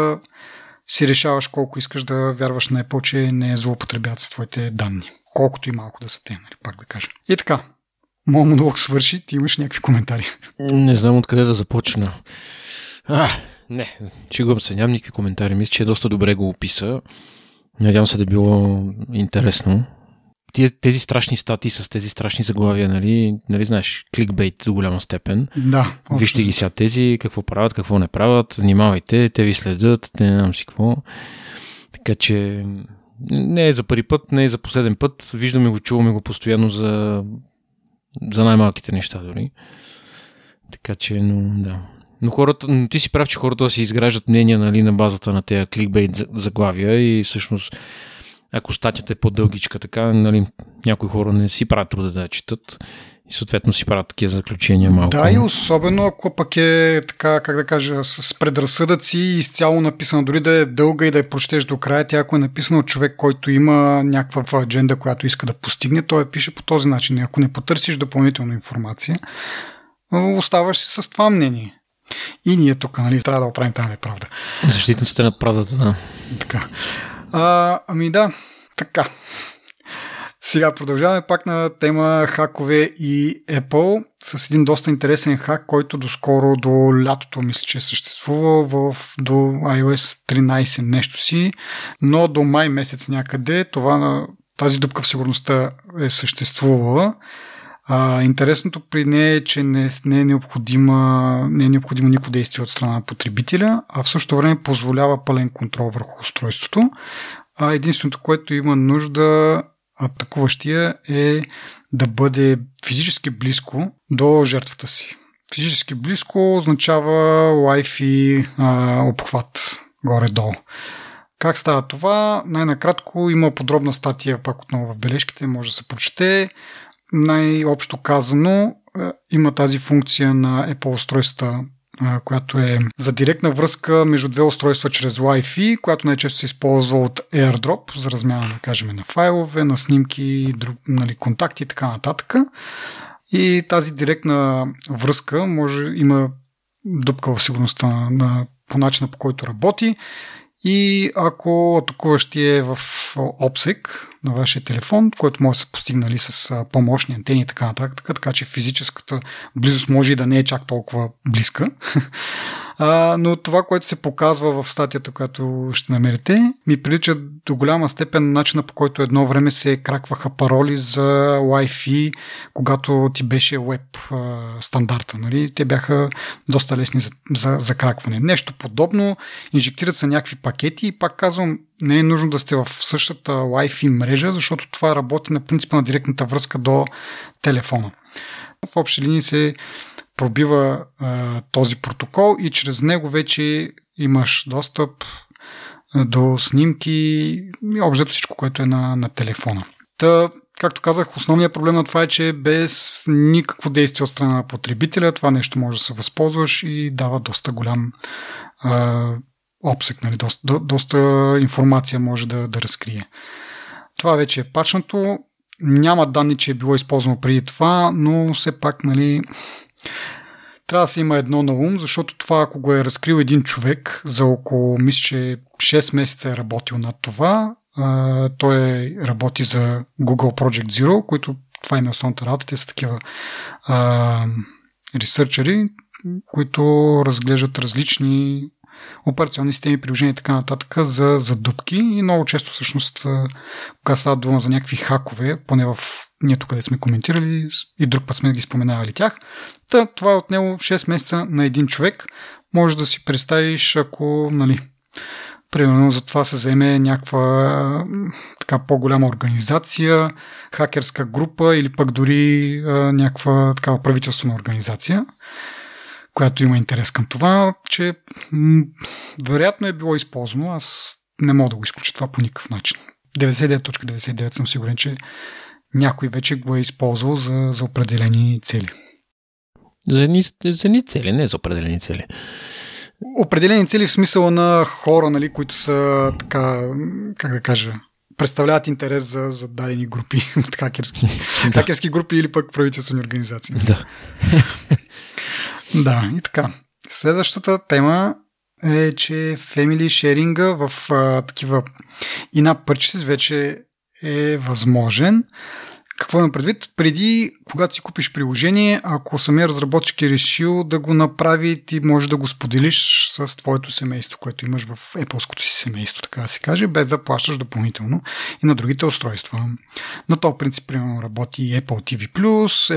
си решаваш колко искаш да вярваш на Apple, че не е злоупотребят с твоите данни. Колкото и малко да са те, нали, пак да кажа. И така, моят монолог свърши, ти имаш някакви коментари. Не знам откъде да започна. А, не, чигувам се, нямам никакви коментари. Мисля, че е доста добре го описа. Надявам се да било интересно тези страшни статии с тези страшни заглавия, нали, нали знаеш, кликбейт до голяма степен. Да. Вижте ги сега тези, какво правят, какво не правят, внимавайте, те ви следят, те не знам си какво. Така че не е за първи път, не е за последен път. Виждаме го, чуваме го постоянно за, за най-малките неща дори. Така че, но да. Но хората, но ти си прав, че хората си изграждат мнения нали, на базата на тези кликбейт заглавия и всъщност ако статията е по-дългичка, така, нали, някои хора не си правят труда да я четат и съответно си правят такива заключения малко. Да, и особено ако пък е така, как да кажа, с предразсъдъци изцяло написано, дори да е дълга и да я прочетеш до края, тя ако е написано от човек, който има някаква адженда, която иска да постигне, той я пише по този начин. И ако не потърсиш допълнителна информация, оставаш си с това мнение. И ние тук, нали, трябва да оправим тази неправда. Защитниците на правдата, да. Така. А, ами да, така. Сега продължаваме пак на тема хакове и Apple с един доста интересен хак, който доскоро до лятото мисля, че е съществува в, до iOS 13 нещо си, но до май месец някъде това, тази дупка в сигурността е съществувала. А, интересното при нея е, че не, не, е необходима, не е необходимо никакво действие от страна на потребителя, а в същото време позволява пълен контрол върху устройството. А единственото, което има нужда атакуващия е да бъде физически близко до жертвата си. Физически близко означава Wi-Fi а, обхват горе-долу. Как става това? Най-накратко има подробна статия, пак отново в бележките, може да се прочете. Най-общо казано, има тази функция на Apple устройства, която е за директна връзка между две устройства чрез Wi-Fi, която най-често се използва от AirDrop за размяна, да кажем, на файлове, на снимки, друг, нали, контакти и така нататък. И тази директна връзка може, има дупка в сигурността на, по начина по който работи И ако атакуващия е в OPSEC на вашия телефон, който може да се постигнали с по-мощни антени и така нататък, така че физическата близост може и да не е чак толкова близка, А, но това, което се показва в статията, която ще намерите, ми прилича до голяма степен на начина по който едно време се кракваха пароли за Wi-Fi, когато ти беше веб стандарта. Нали? Те бяха доста лесни за, за, за кракване. Нещо подобно, инжектират се някакви пакети и пак казвам, не е нужно да сте в същата Wi-Fi мрежа, защото това работи на принципа на директната връзка до телефона. В общи линии се пробива а, този протокол и чрез него вече имаш достъп до снимки и общо всичко, което е на, на телефона. Та, както казах, основният проблем на това е, че без никакво действие от страна на потребителя това нещо може да се възползваш и дава доста голям а, обсек, нали? доста, до, доста информация може да, да разкрие. Това вече е пачнато. Няма данни, че е било използвано преди това, но все пак, нали, трябва да се има едно на ум, защото това, ако го е разкрил един човек за около, мисля, че 6 месеца е работил над това, а, той е, работи за Google Project Zero, които това им е основната работа. Те са такива а, ресърчери, които разглеждат различни операционни системи, приложения и така нататък за, за дупки и много често всъщност, когато става дума за някакви хакове, поне в ние тук къде сме коментирали и друг път сме ги споменавали тях, Та, това е от него 6 месеца на един човек. Може да си представиш, ако, нали, примерно за това се заеме някаква така по-голяма организация, хакерска група или пък дори а, някаква такава правителствена организация която има интерес към това, че м- вероятно е било използвано. Аз не мога да го изключа това по никакъв начин. 99.99 съм сигурен, че някой вече го е използвал за, за определени цели. За едни, за едни цели, не за определени цели. Определени цели в смисъла на хора, нали, които са така, как да кажа, представляват интерес за, за дадени групи от хакерски, да. хакерски групи или пък правителствени организации. Да. Да, и така. Следващата тема е, че Family Sharing в а, такива на purchases вече е възможен. Какво имам предвид? Преди, когато си купиш приложение, ако самия разработчик е решил да го направи, ти можеш да го споделиш с твоето семейство, което имаш в Apple-ското си семейство, така да се каже, без да плащаш допълнително и на другите устройства. На този принцип, примерно, работи Apple TV+,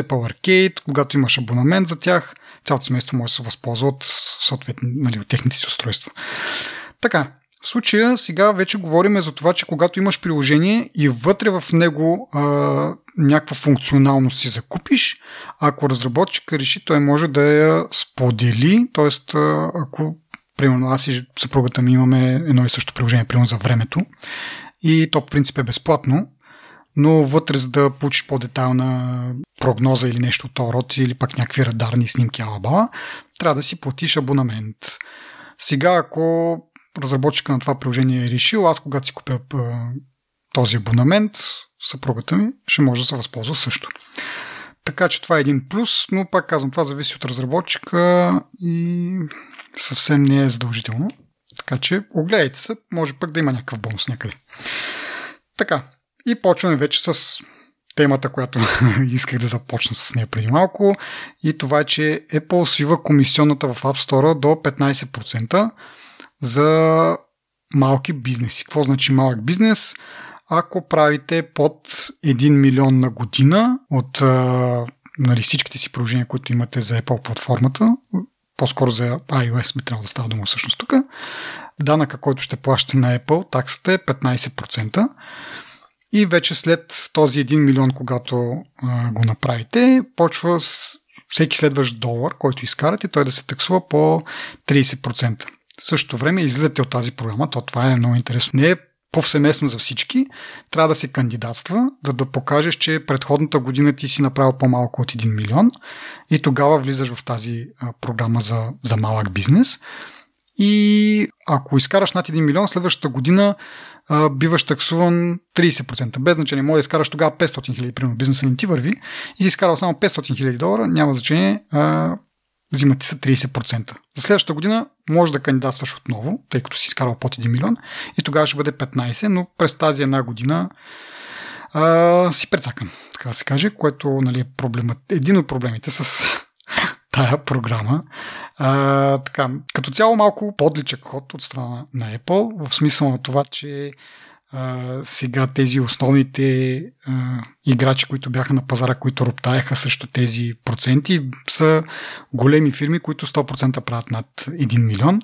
Apple Arcade, когато имаш абонамент за тях, цялото семейство може да се възползва от, съответно, нали, от техните си устройства. Така, в случая сега вече говорим за това, че когато имаш приложение и вътре в него а, някаква функционалност си закупиш, ако разработчик реши, той може да я сподели, т.е. ако примерно аз и съпругата ми имаме едно и също приложение, примерно за времето, и то в принцип е безплатно, но вътре за да получиш по-детална прогноза или нещо от род, или пак някакви радарни снимки алабала, трябва да си платиш абонамент. Сега, ако разработчика на това приложение е решил, аз когато си купя този абонамент, съпругата ми ще може да се възползва също. Така че това е един плюс, но пак казвам, това зависи от разработчика и съвсем не е задължително. Така че огледайте се, може пък да има някакъв бонус някъде. Така, и почваме вече с темата, която исках да започна с нея преди малко. И това е, че Apple свива комисионната в App Store до 15% за малки бизнеси. Какво значи малък бизнес? Ако правите под 1 милион на година от нали, всичките си приложения, които имате за Apple платформата, по-скоро за iOS би трябвало да става дума всъщност тук, данъка, който ще плащате на Apple, таксата е 15%. И вече след този 1 милион, когато го направите, почва с всеки следващ долар, който изкарате, той да се таксува по 30%. В същото време излизате от тази програма, то това е много интересно. Не е повсеместно за всички, трябва да се кандидатства, да, да покажеш, че предходната година ти си направил по-малко от 1 милион и тогава влизаш в тази програма за, за малък бизнес. И ако изкараш над 1 милион, следващата година а, биваш таксуван 30%. Без значение, може да изкараш тогава 500 хиляди, примерно бизнеса не ти върви и си изкарал само 500 хиляди долара, няма значение, а, взимат ти са 30%. За следващата година може да кандидатстваш отново, тъй като си изкарал под 1 милион и тогава ще бъде 15, но през тази една година а, си прецакан, така да се каже, което нали, е проблемът, един от проблемите с тая програма. А, така, като цяло малко подличък ход от страна на Apple, в смисъл на това, че а, сега тези основните а, играчи, които бяха на пазара, които роптаяха срещу тези проценти, са големи фирми, които 100% правят над 1 милион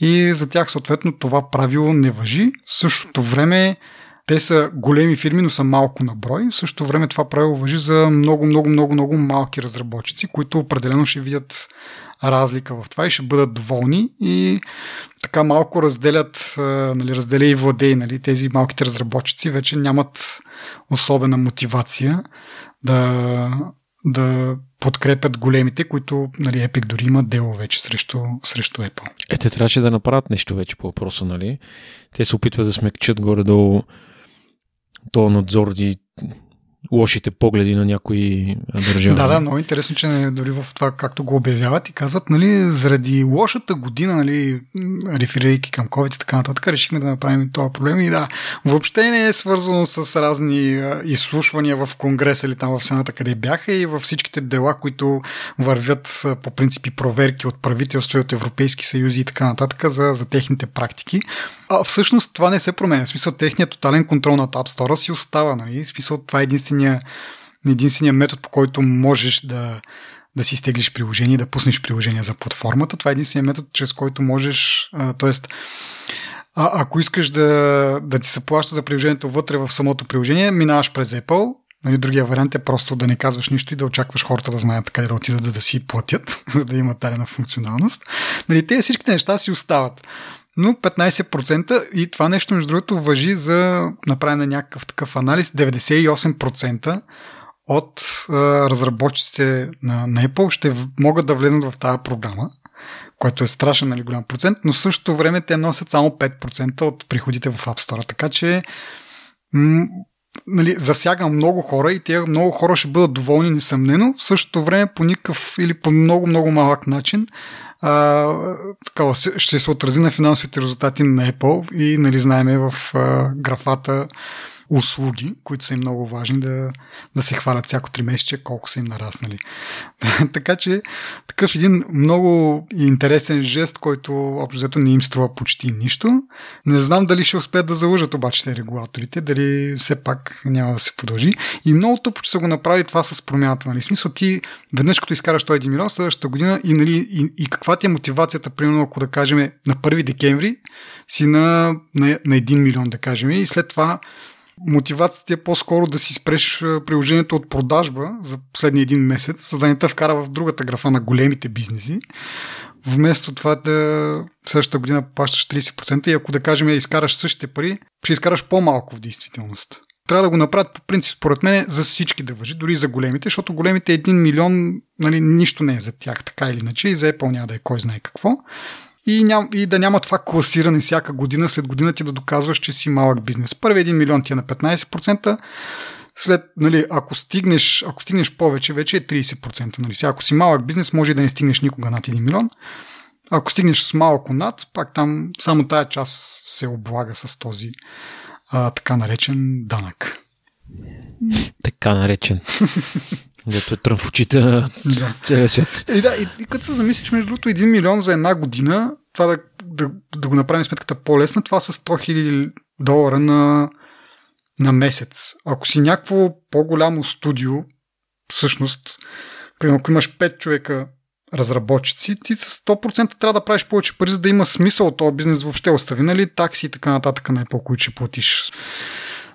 и за тях съответно това правило не въжи. В същото време те са големи фирми, но са малко на брой. В същото време това правило въжи за много, много, много, много малки разработчици, които определено ще видят разлика в това и ще бъдат доволни и така малко разделят, нали, разделя и владей, нали, тези малките разработчици вече нямат особена мотивация да, да подкрепят големите, които нали, Epic дори има дело вече срещу, срещу Apple. Е, трябваше да направят нещо вече по въпроса, нали? Те се опитват да смекчат горе-долу то надзор и лошите погледи на някои държави. Да, да, много интересно, че дори в това, както го обявяват и казват, нали, заради лошата година, нали, реферирайки към COVID и така нататък, решихме да направим това проблем и да, въобще не е свързано с разни изслушвания в Конгреса или там в Сената, къде бяха и във всичките дела, които вървят по принципи проверки от правителство и от Европейски съюзи и така нататък за, за техните практики. А всъщност това не се променя. В смисъл, техният тотален контрол над App Store си остава. Нали? В смисъл, това е единствения, единствения метод, по който можеш да, да си стеглиш приложение, да пуснеш приложение за платформата. Това е единствения метод, чрез който можеш, т.е. Ако искаш да, да ти се плаща за приложението вътре в самото приложение, минаваш през Apple. Нали, другия вариант е просто да не казваш нищо и да очакваш хората да знаят къде да отидат, за да си платят, за да имат дадена функционалност. Нали, те всичките неща си остават но 15% и това нещо, между другото, въжи за направен на някакъв такъв анализ. 98% от а, разработчиците на, на Apple ще могат да влезнат в тази програма, което е страшен нали, голям процент, но същото време те носят само 5% от приходите в App Store. Така че м- нали, засяга много хора и тези много хора ще бъдат доволни, несъмнено. В същото време по никакъв или по много, много малък начин а, ще се отрази на финансовите резултати на Apple и нали, знаеме в а, графата услуги, които са им много важни да, да се хвалят всяко три месече, колко са им нараснали. така че такъв един много интересен жест, който общо не им струва почти нищо. Не знам дали ще успеят да залъжат обаче те регулаторите, дали все пак няма да се продължи. И много тъпо, че са го направили това с промяната. Нали? Смисъл ти веднъж като изкараш 1 милион следващата година и, нали, и, и каква ти е мотивацията, примерно ако да кажем на 1 декември си на, на, на 1 милион да кажем и след това мотивацията е по-скоро да си спреш приложението от продажба за последния един месец, за да не те вкара в другата графа на големите бизнеси. Вместо това да същата година плащаш 30% и ако да кажем изкараш същите пари, ще изкараш по-малко в действителност. Трябва да го направят по принцип, според мен, за всички да въжи, дори за големите, защото големите 1 милион, нали, нищо не е за тях, така или иначе, и за Apple няма да е кой знае какво и, ням, и да няма това класиране всяка година, след година ти да доказваш, че си малък бизнес. Първи 1 милион ти е на 15%, след, нали, ако стигнеш, ако стигнеш повече, вече е 30%. Нали. Ако си малък бизнес, може да не стигнеш никога над 1 милион. Ако стигнеш с малко над, пак там само тая част се облага с този а, така наречен данък. Така наречен. Дето е трън в очите на да. целия свет. И, да, и, и като се замислиш, между другото, 1 милион за една година, това да, да, да го направим сметката по-лесна, това са 100 хиляди долара на, на месец. Ако си някакво по-голямо студио, всъщност, примерно, ако имаш 5 човека разработчици, ти с 100% трябва да правиш повече пари, за да има смисъл от този бизнес въобще остави, нали, такси и така нататък, най-по, които ще платиш.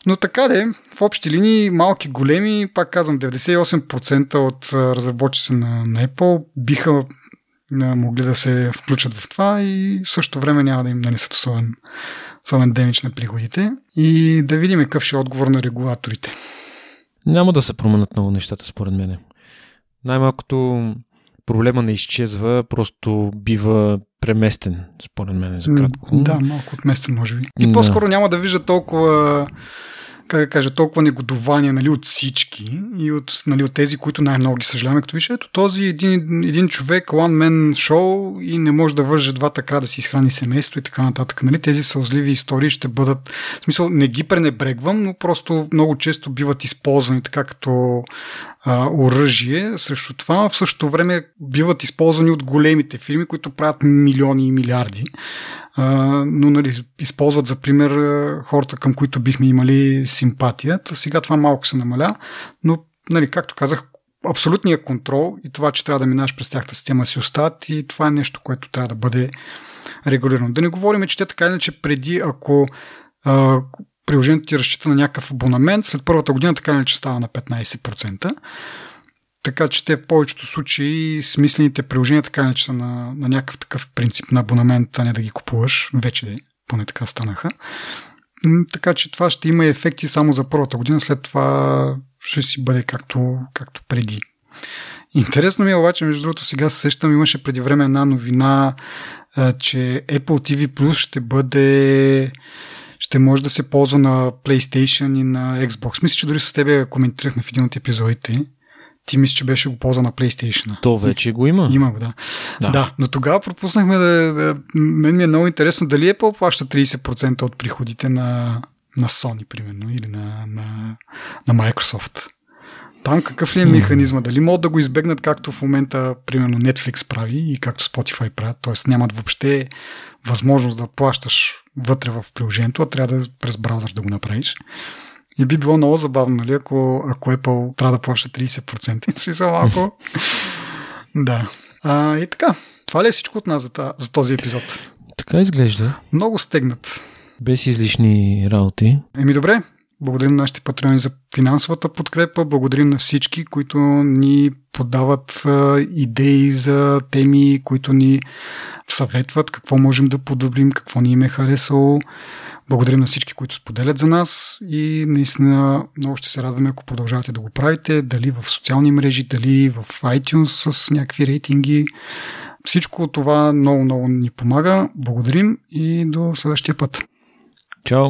Но така де, в общи линии, малки, големи, пак казвам, 98% от разработчици на, на Apple биха могли да се включат в това и в същото време няма да им нанесат особен, особен демидж на приходите. И да видим какъв ще е отговор на регулаторите. Няма да се променят много нещата, според мен. Най-малкото проблема не изчезва, просто бива преместен, според мен, за кратко. Да, малко отместен, може би. И по-скоро няма да вижда толкова как да кажа, толкова негодование нали, от всички и от, нали, от тези, които най-много ги съжаляваме, като виж, ето този един, един човек, one man show и не може да върже двата края да си изхрани семейство и така нататък. Нали, тези сълзливи истории ще бъдат, в смисъл, не ги пренебрегвам, но просто много често биват използвани така като оръжие срещу това. В същото време биват използвани от големите фирми, които правят милиони и милиарди. Но нали, използват за пример хората, към които бихме имали симпатията. Сега това малко се намаля, но нали, както казах, абсолютният контрол и това, че трябва да минаш през тяхната система си остават и това е нещо, което трябва да бъде регулирано. Да не говорим, че те така иначе преди, ако а, приложението ти разчита на някакъв абонамент, след първата година така иначе става на 15%. Така че те в повечето случаи смислените приложения така иначе са на, на някакъв такъв принцип на абонамент, а не да ги купуваш. Вече поне така станаха. Така че това ще има ефекти само за първата година, след това ще си бъде както, както преди. Интересно ми е обаче, между другото, сега се сещам, имаше преди време една новина, че Apple TV Plus ще бъде ще може да се ползва на PlayStation и на Xbox. Мисля, че дори с тебе коментирахме в един от епизодите. Ти мисля, че беше го ползва на PlayStation. То вече го има. Има го, да. Да, да но тогава пропуснахме да, да... Мен ми е много интересно дали Apple плаща 30% от приходите на, на Sony, примерно, или на, на, на Microsoft. Там какъв ли е механизма? Дали могат да го избегнат както в момента, примерно, Netflix прави и както Spotify правят, т.е. нямат въобще възможност да плащаш вътре в приложението, а трябва да през браузър да го направиш. И би било много забавно, нали, ако, ако Apple трябва да плаща 30%. Смисъл малко. да. А, и така. Това ли е всичко от нас за, за този епизод? Така изглежда. Много стегнат. Без излишни работи. Еми добре, Благодарим на нашите патрони за финансовата подкрепа. Благодарим на всички, които ни подават а, идеи за теми, които ни съветват какво можем да подобрим, какво ни им е харесало. Благодарим на всички, които споделят за нас и наистина много ще се радваме, ако продължавате да го правите, дали в социални мрежи, дали в iTunes с някакви рейтинги. Всичко това много-много ни помага. Благодарим и до следващия път. Чао!